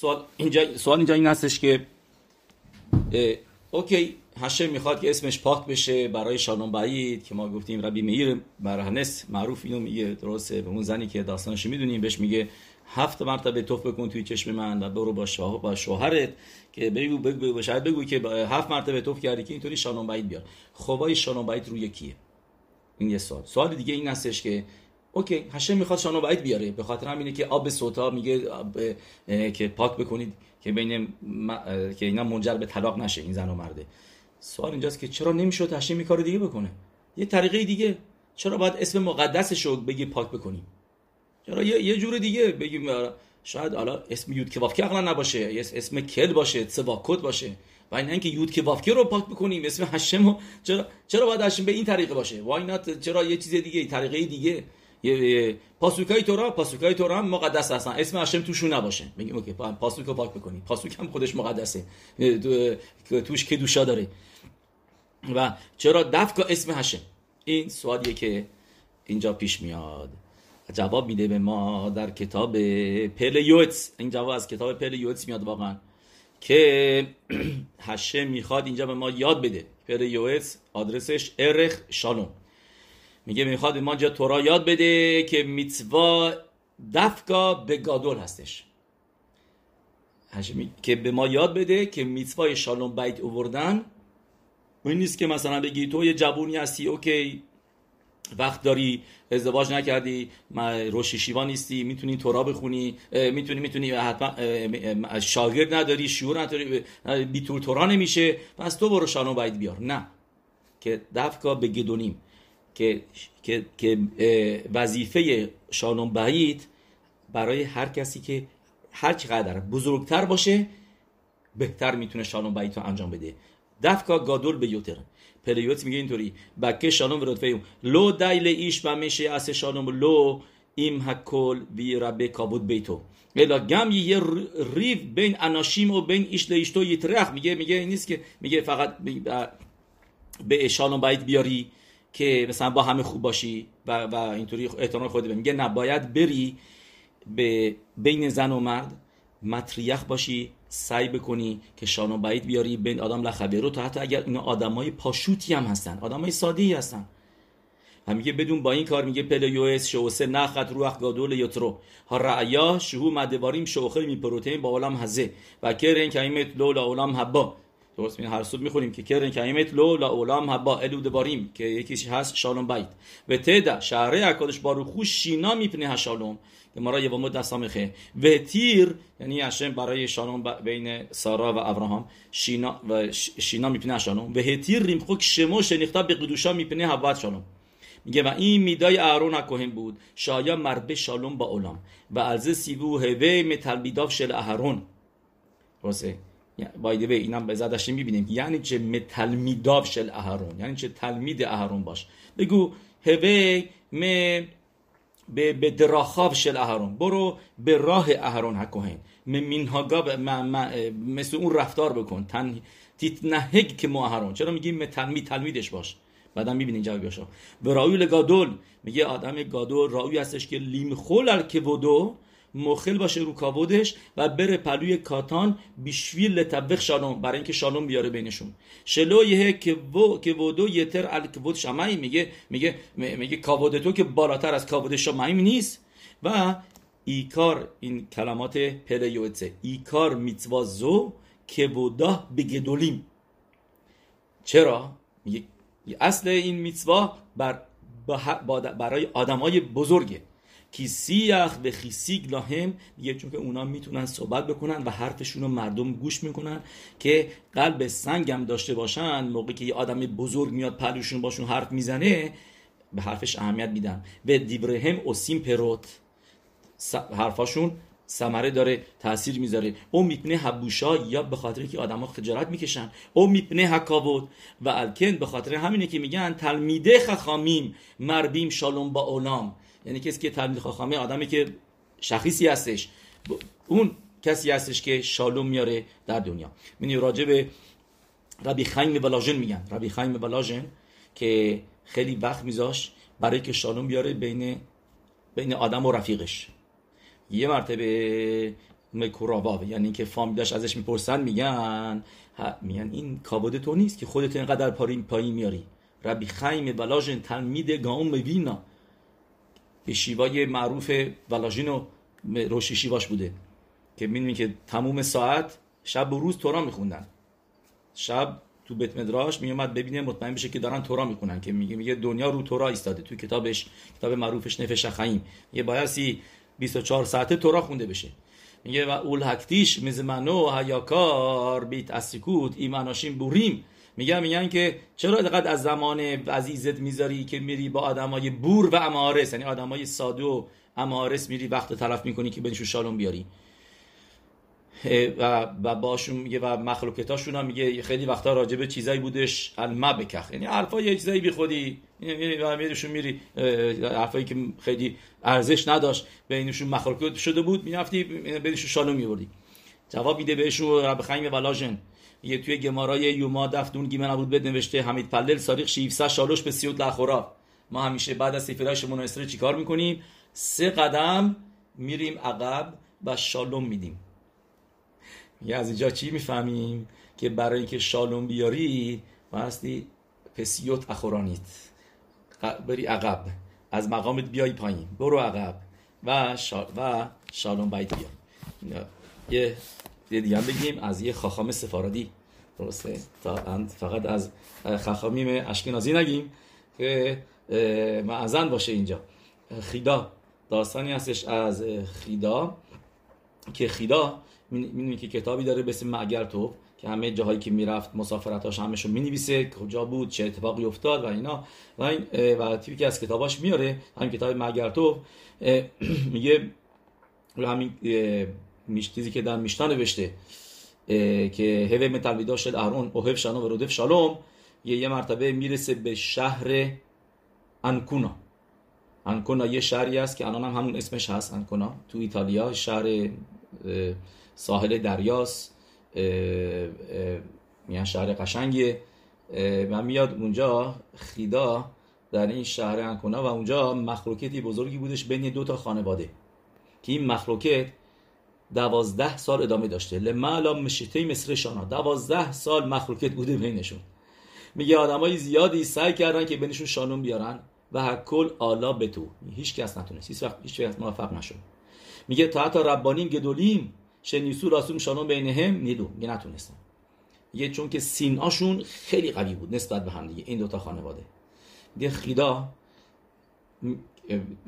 سوال اینجا سوال اینجا این هستش که اوکی هشم می‌خواد که اسمش پاک بشه برای شانون بعید که ما گفتیم ربی میر برهنس معروف اینو میگه درسته به اون زنی که داستانش می‌دونیم بهش میگه هفت مرتبه توف بکن توی چشم من و برو با شوهر با شوهرت که بگو بگو شاید بگو که هفت مرتبه توف کردی که اینطوری شانون بعید بیار خوبای شانون بعید روی کیه؟ این یه سوال. سوال دیگه این هستش که اوکی هشم می‌خواد شانو بعید بیاره. به خاطر همینه که آب سوتا میگه که پاک بکنید که بین که اینا منجر به طلاق نشه این زن و مرده. سوال اینجاست که چرا نمی‌شد هشم کار دیگه بکنه؟ یه طریقه دیگه. چرا باید اسم مقدسش رو بگی پاک بکنیم؟ چرا یه, یه جور دیگه بگیم شاید حالا اسم یود که وافکه اقلا نباشه اسم کل باشه تسواکت باشه. و این اینکه یود که وافکه رو پاک بکنیم اسم هشم چرا چرا باید هشم به این طریقه باشه؟ وای چرا یه چیز دیگه طریقه دیگه؟ یه پاسوکای تورا پاسوکای تورا هم مقدس هستن. اسم هشم توشون نباشه. میگیم اوکی پاسوک پاک بکنی پاسوک هم خودش مقدسه. توش که دوشا داره. و چرا دفکا اسم هشم این سوالیه که اینجا پیش میاد. جواب میده به ما در کتاب پل یوتس. این جواب از کتاب پل یوتس میاد واقعا. که هشه می‌خواد اینجا به ما یاد بده. پل یوتس آدرسش ارخ شالوم. میگه می‌خواد ما جا تورا یاد بده که میتوا دفکا به گادول هستش. که به ما یاد بده که میتوای شالوم بیت اووردن. این نیست که مثلا بگی تو یه جوونی هستی اوکی وقت داری ازدواج نکردی روشیشیوا نیستی می‌تونی تورا بخونی می‌تونی می‌تونی حتما شاگرد نداری شعور نداری بیتور تورا نمیشه. پس تو برو شانو باید بیار. نه. که دفکا به گدونیم. که که که وظیفه شانون بعید برای هر کسی که هر چقدر بزرگتر باشه بهتر می‌تونه شانون بعید رو انجام بده. دفکا گادول به یوتر. پلیوت میگه اینطوری بکه شانون ورد فیوم. لو دایل ایش و میشه اس شانون لو ایم هکل وی ربه کابود بیتو. الا گم یه ریف بین اناشیم و بین ایش لیشتو یترخ. میگه میگه نیست که میگه فقط به شانون بعید بیاری. که مثلا با همه خوب باشی و, و اینطوری احترام خود میگه نباید بری به بین زن و مرد مطریخ باشی سعی بکنی که شانو بعید بیاری بین آدم لخبه رو. تا حتی اگر اینا آدمای پاشوتی هم هستن آدمای ساده ای هستن. هم میگه بدون با این کار میگه پل اس شوسه نخت روح گادول یترو ها رعیا شهو مدواریم شوخه می پروتئین با علام هزه و کرن کایمت لولا علام حبا. درست می هر صبح می‌خونیم که کرن کایمت لو لا اولام هبا الود باریم که یکیش هست شالوم بیت و تدا شهره اکادش بارو خوش شینا میپنه شالوم. که ما را یه ومد دستامخه و تیر یعنی هشم برای شالوم بین سارا و ابراهام شینا و شینا میپنه شالوم. و هتیر ریم خوک شمو شنیختا به قدوشا میپنه هبات شالوم. میگه و این میدای اهرون کوهن بود. شایا مربه شالوم با اولام. و از سیبو هوه متلبیداف شل اهرون. بایده به اینم به زدش می‌بینیم. یعنی چه تلمیداب شل اهرون یعنی چه تلمید اهرون باش. بگو هوه م به به دراخاب شل اهرون. برو به راه اهرون هکوهن م مینهاگا مثل اون رفتار بکن. تن تیتنهگ که ما اهرون. چرا میگیم تلمید تلمیدش باش؟ بعدا می‌بینین جوابشو و رایول گادول. میگه آدم گادول راوی هستش که لیم خول که ودو مخل باشه رو کاودش و بره پلوی کاتان بیشویل لطبخ شالوم برای اینکه شالوم بیاره بینشون. شلو یه که و که ودو یتر الکبود شمعی میگه میگه میگه کاود تو که بالاتر از کاود شمعی نیست. و ایکار این کلمات پلیوتسه ایکار میتوا زو که ودا بگدولیم. چرا؟ میگه اصل این میتوا بر برای آدمای بزرگه. کی سیخ و خیسیگ لاهم میگه چون که اونا می‌تونن صحبت بکنن و حرفشون رو مردم گوش می‌کنن که قلب سنگم داشته باشن موقعی که یه آدم بزرگ میاد پلوشون باشون حرف می‌زنه به حرفش اهمیت میدن. و دیبرهم اوسیم پروت حرفاشون ثمره داره تاثیر می‌ذاره. او میپنه حبوشا یا به خاطر که آدما خجالت می‌کشن. او میپنه حکاوت. و الکن به خاطر همینه که میگن تلمیده خخامیم مربیم شالوم با اولام. یعنی کسی که تلمید خاخامه آدمی که شخصی هستش. اون کسی هستش که شالوم میاره در دنیا. منی راجع به ربی خیم بلاژن میگن. ربی خیم بلاژن که خیلی وقت میذاش برای که شالوم بیاره بین بین آدم و رفیقش. یه مرتبه مکوراوا یعنی که فامیلاش ازش می‌پرسن میگن میگن این کابود تو نیست که خودت اینقدر پایین پایین میاری. ربی خیم ولاژن تلمید گام وینا به شیوای معروف ولاژینو روشی شیواش بوده که می‌دونی که تموم ساعت شب و روز تورا میخوندن. شب تو بیت مدراش میومد ببینه مطمئن بشه که دارن تورا می‌کنن که میگه میگه دنیا رو تورا ایستاده تو کتابش کتاب معروفش نفش خیم یه بایستی 24 ساعته تورا خونده بشه. میگه و اول هکتیش مزمنو هیاکار بیت اسکوت ایماناشیم بوریم. میگن میگن که چرا دقت از زمان عزیزت می‌ذاری که میری با آدمای بور و امارس؟ یعنی آدمای ساده و امارس میری وقت طرف می‌کنی که بنشون شالون بیاری. و و باشون میگه و مخلوقتاشون هم میگه خیلی وقتا راجع به چیزایی بودش الما بکخ یعنی حرفا یه چیزایی بی خودی. میریشون میری. حرفایی که خیلی ارزش نداشت. بینشون مخلوقات شده بود می‌رفتی بینشون شالو میوردی جواب میده بهشون رب خیم ولاژن یه توی گمارای یوما دفتون گیمه نبود بد نوشته حمید پلل ساریخ شیفسه شالوش به سیوت لخورا. ما همیشه بعد از سفراش مناسره چیکار می‌کنیم؟ سه قدم میریم عقب و شالوم میدیم. یه از اینجا چی می‌فهمیم؟ که برای اینکه شالوم بیاری بایستی پسیوت اخورانیت. بری عقب. از مقامت بیای پایین. برو عقب و, شال... و شالوم باید بیا یه دیگه بگیم. از یه خاخام سفارادی. درسته. تا فقط از خاخامیم اشکنازی نگیم که معزن باشه اینجا. خیدا. داستانی هستش از خیدا. که خیدا می‌دونی که کتابی داره به اسم معگر تو که همه جاهایی که می‌رفت مسافرتاش همشون می‌نویسه کجا بود چه اتفاقی افتاد و اینا. و این و تیپی که از کتاباش میاره همین کتاب معگر تو میگه همین چیزی که در میشتا نوشته که هوه متلویدا شد اهرون اوهف شانو و رودف شالوم یه یه مرتبه می‌رسه به شهر انکونا. انکونا یه شهری است که الان هم همون اسمش هست انکونا. تو ایتالیا شهر ساحل دریاست میان شهر قشنگیه و میاد اونجا خیدا در این شهر انکونا و اونجا مخلوکتی بزرگی بودش بین دو تا خانواده. که این مخلوکت دوازده سال ادامه داشته. لمعلا مشته مصر شانا دوازده سال مخلوکت بوده بینشون. میگه آدمای زیادی سعی کردن که بینشون شانون بیارن و هکل آلا به تو هیچ کس نتونست. هیچ وقت هیچ وقت موفق نشد. میگه تا حتی ربانیم گدولیم شنیسو راسوم شانون بینهم نیدو. میگه نتونستن. یه چون که سیناشون خیلی قوی بود نسبت به هم دیگه. این دوتا خانواده. میگه خیدا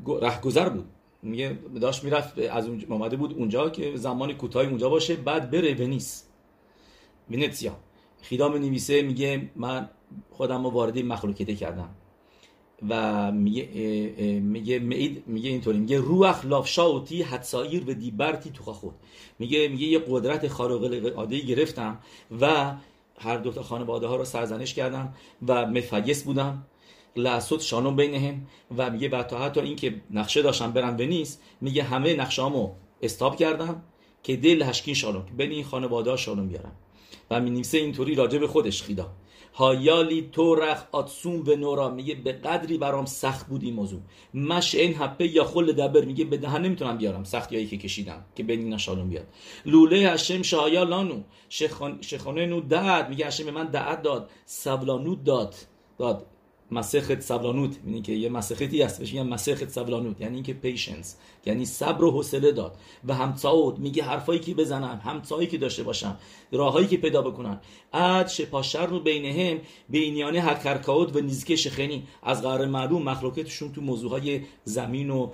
رهگذر بود. میگه داشت می‌رفت از اونجا اومده بود اونجا که زمان کوتاهی اونجا باشه بعد بره ونیس. ونیتسیا خیدا می نویسه میگه من خودم رو وارد مخلوقیته کردم. و میگه میگه میگه اینطوری میگه روح لافشاوتی حدسایر و دیبرتی تو خود. میگه میگه یه قدرت خارق العاده گرفتم و هر دو تا خانواده ها رو سرزنش کردم و مفیس بودم. لعصد شانون بینهم و میگه و تا حتی این که نقشه داشتم برم به نیست میگه همه نقشهامو استاب کردم که دل هشکین شالون بین این خانواده ها شالون بیارم و می نویسه اینطوری راجع به خودش خیدا. هایالی تو رخ آتسون و نورا. میگه به قدری برام سخت بود این موضوع. مش این حپه یا خل دبر. میگه به دهن نمی‌تونم بیارم سختی هایی که کشیدم که بین اینا شالون بیاد. لوله هشم شایا لانو شخانه نو داد. میگه هشم من دعت داد. سبلانو داد. داد. مسخت سبلانوت یعنی که یه مسختی هست بهش میگن مسخت سبلانوت یعنی اینکه پیشنس یعنی صبر و حوصله داد و همتاود میگه حرفایی که بزنم همتایی که داشته باشم راههایی که پیدا بکنن اد شپاشر رو بینهم بینیانه حکرکاود و نیزکه شخنی از قرار معلوم مخلوقاتشون تو موضوع های زمین و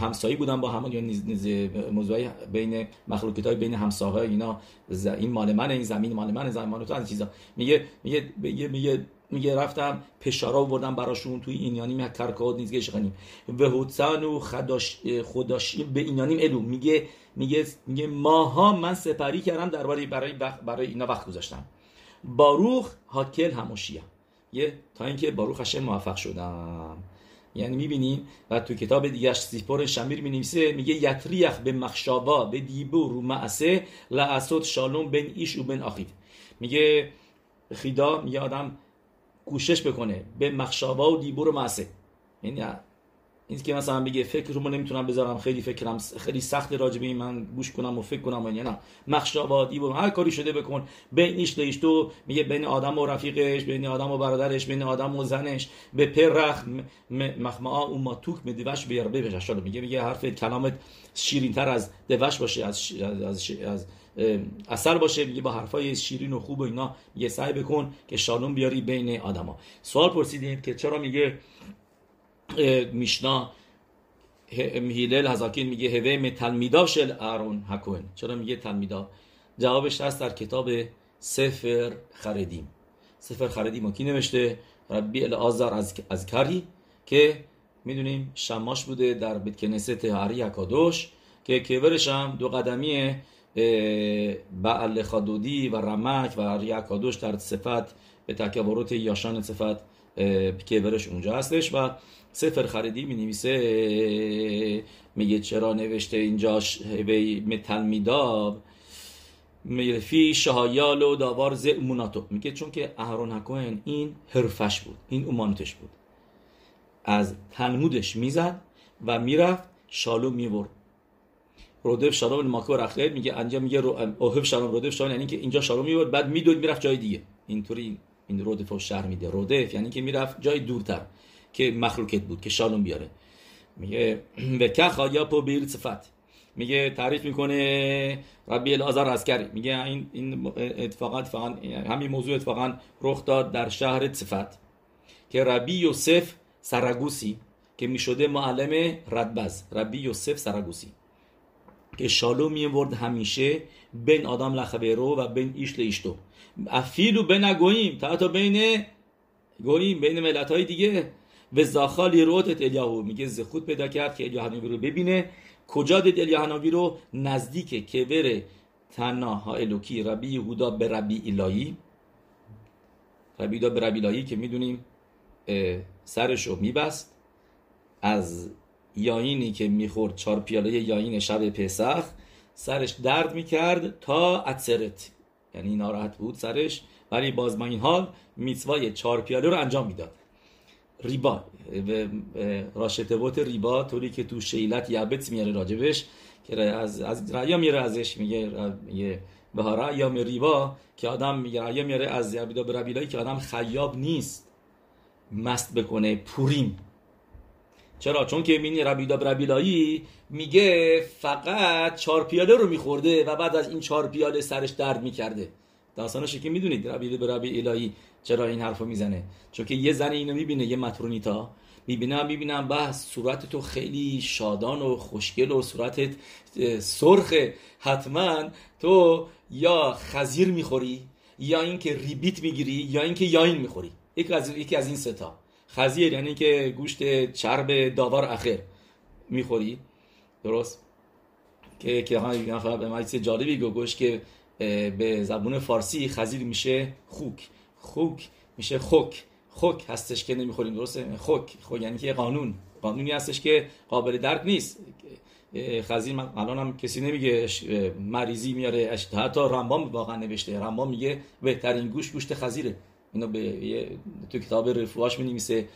همسایی بودن با هم یا نیز موضوع بین مخلوقات های بین همسایه اینا این مال من این زمین مال من زمان تو از چیزا میگه میگه میگه, میگه میگه رفتم پشارا بردم براشون توی اینیانیم یک کرکات نیز گشغنیم و حدسان و خداش خداشیم به اینیانیم الو میگه میگه میگه ماها من سپری کردم درباره برای برای اینا وقت گذاشتم. باروخ هاکل هموشیه یه تا اینکه باروخ هشه موفق شدم. یعنی می‌بینیم و تو کتاب دیگه سیپور شمیر می‌نویسه میگه یتریخ به مخشابا به دیبو رو معسه لعصد شالوم بین ایش و بین آخید. میگه خیدا میگه آدم کوشش بکنه. به مخشابا و دیبور و معسه یعنی این که مثلا بگه فکر رو نمی‌تونم بذارم خیلی فکرم خیلی سخت راجبه این من گوش کنم و فکر کنم و نه مخشابادی و هر کاری شده بکن. بین ایش تو میگه بین آدم و رفیقش بین آدم و برادرش بین آدم و زنش به پرخ مخمعا اون ما توک مدیوش بیار ببش میگه میگه حرف کلامت شیرین تر از دوش باشه از, از, از, از اثر باشه میگه با حرفای شیرین و خوب و اینا یه سعی بکن که شالوم بیاری بین آدما. سوال پرسیدیم که چرا میگه میشنا هیلل هزاکین میگه هوه تلمیدا شل ارون هکوین چرا میگه تلمیدا جوابش هست در کتاب سفر خردیم سفر خردیم کی نوشته؟ ربی الازار از, از کاری که می‌دونیم شماش بوده در بیت کنست هری اکادوش که کبرش هم دو قدمی بعل خادودی و رمک و ریاکادوش در صفت به تکبرات یاشان صفت کبرش اونجا هستش. و سفر خریدی می نویسه میگه چرا نوشته اینجا به متل میداب فی شهایال و داوار ز اموناتو. میگه چون که اهرون حکوین این حرفش بود این امانتش بود. از تلمودش می‌زد و می‌رفت شالو می‌برد. رودف شالوم ماکو رخته میگه انجام میگه اوهب شالوم رودف شالوم یعنی که اینجا شالوم می‌برد بعد میدود می‌رفت جای دیگه. اینطوری این رودف رو شهر میده. رودف یعنی که می‌رفت جای دورتر که مخلوقت بود که شالوم بیاره. میگه به کخ یا پو بیر صفت. میگه تعریف می‌کنه ربی الازار عسکری. میگه این این اتفاقات فقط همین موضوع اتفاقا رخ داد در شهر صفت. که ربی یوسف سرگوسی که می‌شده معلم ردبز ربی یوسف سرگوسی. که شالو میورد همیشه بین آدم لخبرو و بین ایش لیشتو افیلو بین گوییم تا بین گوییم بین ملت های دیگه. و زاخالی روت الیاهو. میگه زخود پیدا کرد که الیاهانوی رو ببینه. کجا دید الیاهانوی رو؟ نزدیک کبر ها الوکی ربی یهودا به ربی الهی. ربی یهودا به ربی الهی که می‌دونیم سرش میبست. از یاینی که می‌خورد چهار پیاله یاین شب پسخ سرش درد می‌کرد تا اتسرت. یعنی ناراحت بود سرش ولی باز با این حال میتوای چهار پیاله رو انجام می‌داد. ریبا راشتبوت ریبا طوری که تو شیلت یابت میاره راجبش که از از ریا میاره ازش میگه میگه به یا ریبا که آدم میگه ریا میاره از یابیدا به که آدم خیاب نیست. مست بکنه پوریم چرا؟ چون که مینی ربیدا ربیلایی میگه فقط چهار پیاله رو میخورده و بعد از این چهار پیاله سرش درد می‌کرده. داستانش که می‌دونید ربیده به ربی چرا این حرفو می‌زنه؟ چون که یه زن اینو می‌بینه یه مترونیتا می‌بینم می‌بینم بس صورت تو خیلی شادان و خوشگل و صورتت سرخه. حتما تو یا خزیر می‌خوری یا اینکه ریبیت می‌گیری یا اینکه یاین می‌خوری. یکی از یکی از این ستا خزیر یعنی که گوشت چرب داور اخر می‌خوری درست؟ که که به جالبی گوش که به زبون فارسی خزیر میشه خوک. خوک میشه خوک خوک هستش که نمی‌خوریم درسته؟ خوک خوک یعنی که قانون. قانونی هستش که قابل درک نیست. خزیر الان هم کسی نمیگه مریضی میاره حتی رمبام واقعا نوشته. رمبام میگه بهترین گوش گوشت خزیره. اینو به تو کتاب رفواش می نویسه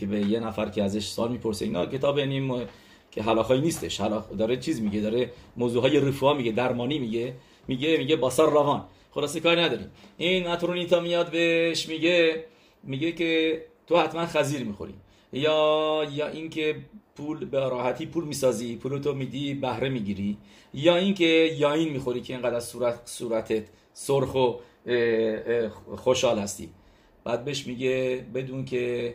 که به یه نفر که ازش سال می‌پرسه اینا کتاب یعنی که حلاخایی نیستش. حلاخ داره چیز میگه داره موضوع های رفوا میگه درمانی میگه میگه میگه باسر روان. خلاصه کاری نداریم. این اترونیتا میاد بهش میگه میگه که تو حتما خزیر می‌خوری. یا یا اینکه پول به راحتی پول می‌سازی پول تو میدی بهره می‌گیری. یا اینکه یاین می‌خوری که اینقدر صورت صورتت سرخ و خوشحال هستی. بعد بهش میگه بدون که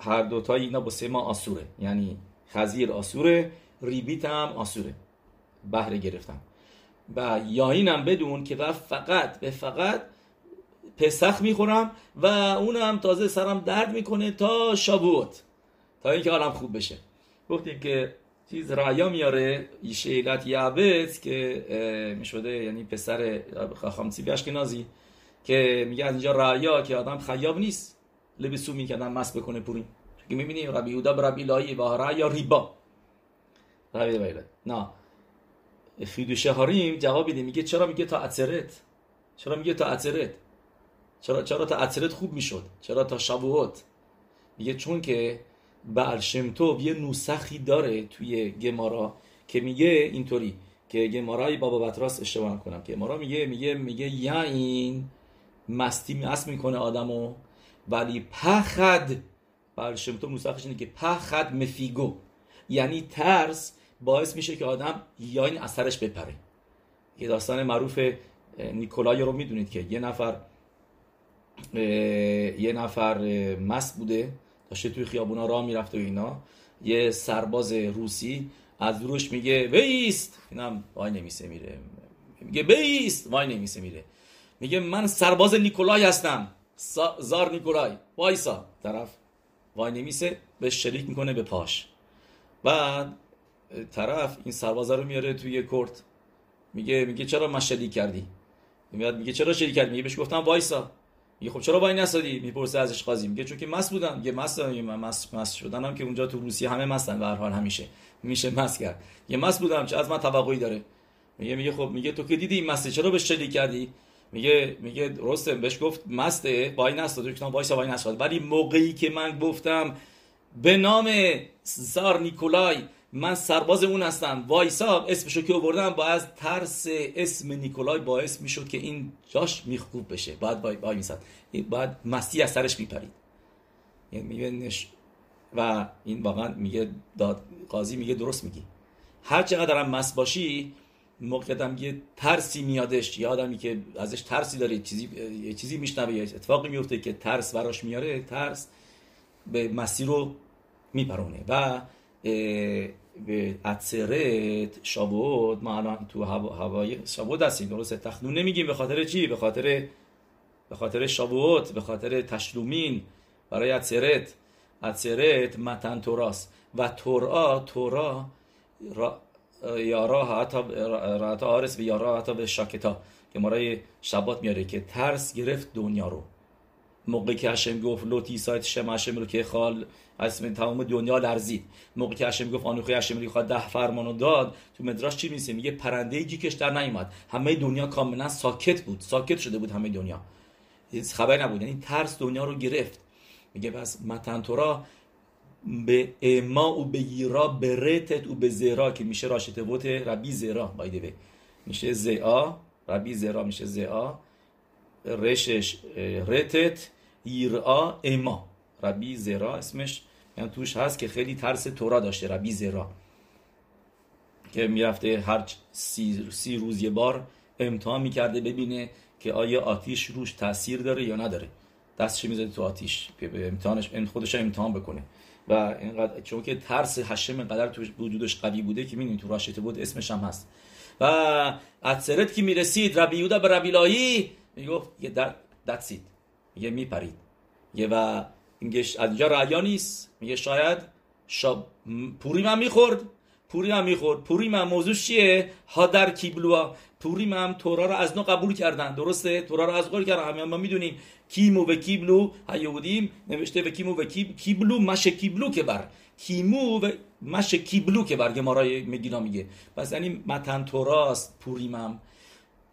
هر دوتا اینا با سه ما آسوره. یعنی خزیر آسوره ریبیت هم آسوره. بهره گرفتم و یاینم بدون که و فقط به فقط پسخ می‌خورم و اونم تازه سرم درد می‌کنه تا شابوت. تا اینکه حالم خوب بشه. گفتیم که چیز رایا میاره. شیلت یعبت که می‌شده یعنی پسر خاخام که نازی که میگه از اینجا رایا که آدم خیاب نیست. لبسو می‌کردن مست بکنه پوری که می‌بینی ربی یودا به ربی لایی و رایا ریبا. ربی نه. فیدوشه هاریم جواب میده میگه چرا؟ میگه تا اثرت چرا میگه تا اثرت چرا چرا تا اثرت خوب می‌شد؟ چرا تا شبوهات؟ میگه چون که برشمتوب یه نوسخی داره توی گمارا که میگه اینطوری که گمارای بابا بطراس اشتباه کنم که گمارا میگه میگه میگه یا این مستی مست می‌کنه آدمو. ولی پخد برشمتوب نوسخش اینه که پخد مفیگو. یعنی ترس باعث میشه که آدم یا این اثرش بپره. یه داستان معروف نیکولای رو می‌دونید که یه نفر یه نفر مست بوده داشته توی خیابونا راه می‌رفته و اینا. یه سرباز روسی از روش میگه بیست اینم وای نمیسه میره. میگه بیست وای نمیسه میره. میگه من سرباز نیکولای هستم. زار نیکولای. وایسا. طرف وای نمیسه به شریک می‌کنه به پاش. بعد طرف این سربازه رو میاره توی کورت. میگه میگه چرا من شریک کردی؟ میاد میگه چرا شریک کردی؟ میگه بهش گفتم وایسا. میگه خب چرا وای نسادی؟ می‌پرسه ازش قاضی. میگه چون که مست بودم. میگه مست من مست مست شدنم که اونجا تو روسیه همه مستن به هر حال همیشه. میشه مست کرد. یه مست بودم چه از من توقعی داره. میگه میگه خب میگه تو که دیدی مسته چرا بهش شلیک کردی؟ میگه میگه رستم بهش گفت مسته وای نساد گفتم وایسا وای نساد ولی موقعی که من گفتم به نام زار نیکولای من سرباز اون هستم وایسا اسمشو که آوردم با از ترس اسم نیکولای باعث می‌شد که این جاش میخکوب بشه. بعد وای وای میسد بعد مستی از سرش میپرید. یعنی میگه و این واقعا میگه داد قاضی میگه درست میگی. هر چقدر هم مست باشی موقع یه ترسی میادش یه آدمی که ازش ترسی داره چیزی یه چیزی میشنوه اتفاقی میفته که ترس براش میاره ترس به مسیر رو میپرونه. و به اتسرت شابوت ما الان تو هوای شابوت هستیم درسته؟ تخنون نمیگیم به خاطر چی؟ به خاطر به خاطر شابوت به خاطر تشلومین. برای اتسرت اتسرت متن توراس و تورا تورا یارا حتی راتا آرس و یارا حتی به شاکتا که مارای شبات میاره که ترس گرفت دنیا رو. موقعی که هشم گفت لوتی سایت شم هشم رو که خال اسم تمام دنیا لرزید. موقعی که هشم گفت آنوخی هشم رو خواهد ده فرمانو داد تو مدراش چی میسه میگه پرنده جیکش در نیومد. همه دنیا کاملا ساکت بود. ساکت شده بود همه دنیا. خبر نبود. یعنی ترس دنیا رو گرفت. میگه بس متن تورا به اما و به یرا به رتت و به زرا که میشه راشته بوت ربی زرا بایده میشه زعا ربی زرا میشه زعا رشش رتت ایرا اما. ربی زرا اسمش یعنی توش هست که خیلی ترس تورا داشته ربی زرا. که می‌رفته هر سی, سی روز یه بار امتحان می‌کرده ببینه که آیا آتیش روش تاثیر داره یا نداره. دستش می‌زده تو آتیش. به امتحانش خودش امتحان بکنه. و اینقدر چون که ترس حشم اینقدر تو وجودش قوی بوده که می‌دونید تو راشته بود اسمش هم هست. و اتسرت که می‌رسید ربی یودا به ربی لاهی می‌گفت یه در دتسید یه میپرید. یه و اینگه از اینجا نیست. میگه شاید شاب پوری من می‌خورد. پوری هم می‌خورد. پوری من موضوع چیه؟ ها در کیبلوا. پوری هم تورا رو از نو قبول کردن. درسته؟ تورا رو از قبول کردن. همه ما می‌دونیم کیمو و کیبلو بودیم نوشته و کیمو و کیب... کیبلو مش کیبلو که بر. کیمو و مش کیبلو که بر. مارای مگینا میگه. پس یعنی متن توراست پوریمم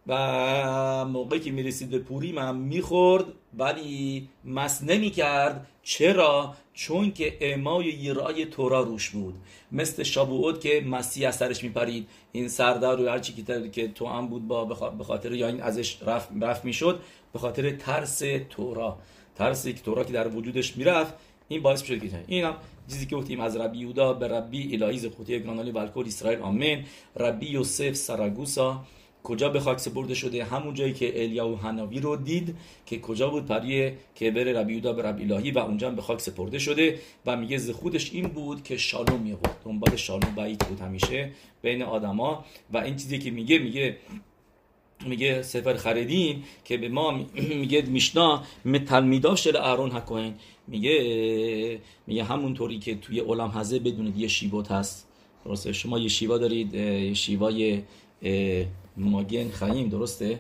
و موقعی که می‌رسید به پوریم هم می‌خورد ولی مس نمی‌کرد. چرا؟ چون که اعمای یرای تورا روش بود. مثل شابوت که مسیح از سرش میپرید. این سردار و هرچی که تو هم بود با به خاطر یا این ازش رفت, رفت می‌شد به خاطر ترس تورا. ترسی که تورا که در وجودش می‌رفت این باعث می‌شد که این هم چیزی که گفتیم از ربی یودا به ربی الهی زخوتی گرانالی والکول اسرائیل. آمین. ربی یوسف سراگوسا. کجا به خاک سپرده شده؟ همون جایی که الیا و حناوی رو دید که کجا بود پریه که بره ربی یودا به ربی الهی و اونجا به خاک سپرده شده و میگه ز خودش این بود که شالوم میورد دنبال شالوم بعید بود همیشه بین آدما و این چیزی که میگه میگه میگه سفر خریدین که به ما میگه میشنا متلمیدا شل ارون حکوین. میگه میگه همونطوری که توی علم هزه بدونید یه شیوات هست. درسته؟ شما یه شیوا دارید یه شیوای ماگن خیم درسته؟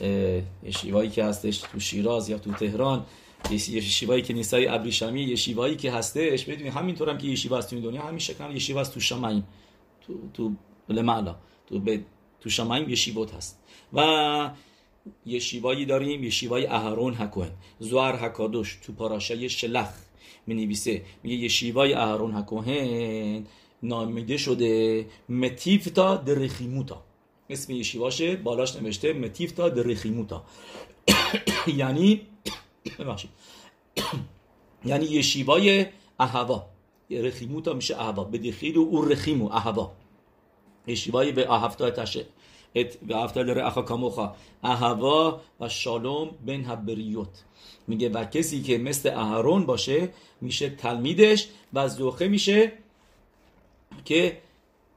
یه شیوایی که هستش تو شیراز یا تو تهران یه شیوایی که نیستای ابریشمی یه شیوایی که هستش بدونید همینطور هم که یه شیوا هست تو دنیا همین شکل یه شیوا هست تو شمایم تو تو لمعلا تو به تو شمایم یه شیوات هست. و یه شیوایی داریم یه شیوای اهرون حکوین زوار حکادوش تو پاراشای شلخ می نویسه میگه یشیوای اهرون هکوهن نامیده شده متیفتا درخیموتا. اسم یشیواشه بالاش نوشته متیفتا درخیموتا. یعنی ببخشید. یعنی یشیوای اهوا. رخیموتا میشه اهوا. به دخیل و او رخیمو اهوا. یشیوای به اهفتا تشه. ات و افتال اخا کاموخا. اهوا و شالوم بن هبریوت میگه و کسی که مثل اهرون باشه میشه تلمیدش و زوخه میشه که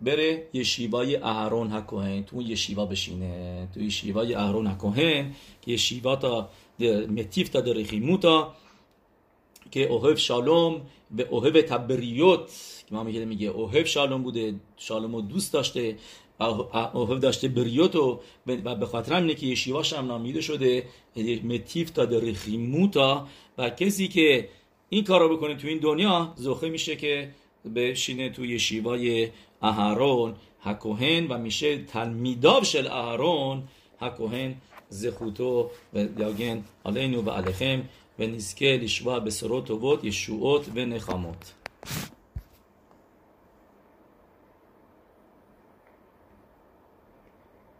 بره یشیوای اهرون هکوهن تو یشیوا بشینه. تو یشیوای اهرون هکوهن که یشیوا تا متیف تا درخیموتا که اوهب شالوم به اوهب تبریوت که ما میگه میگه اوهب شالوم بوده شالوم رو دوست داشته اوهب داشته بریوت و به خاطر همینه که یشیواش هم نامیده شده متیف تا درخیموتا و کسی که این کار رو بکنه تو این دنیا زخه میشه که بشینه توی یشیوای אהרון הכהן ומשל תלמידיו של אהרון הכהן זכותו ויגן עלינו ועליכם ונזכה לשמוע בשורות טובות, ישועות ונחמות.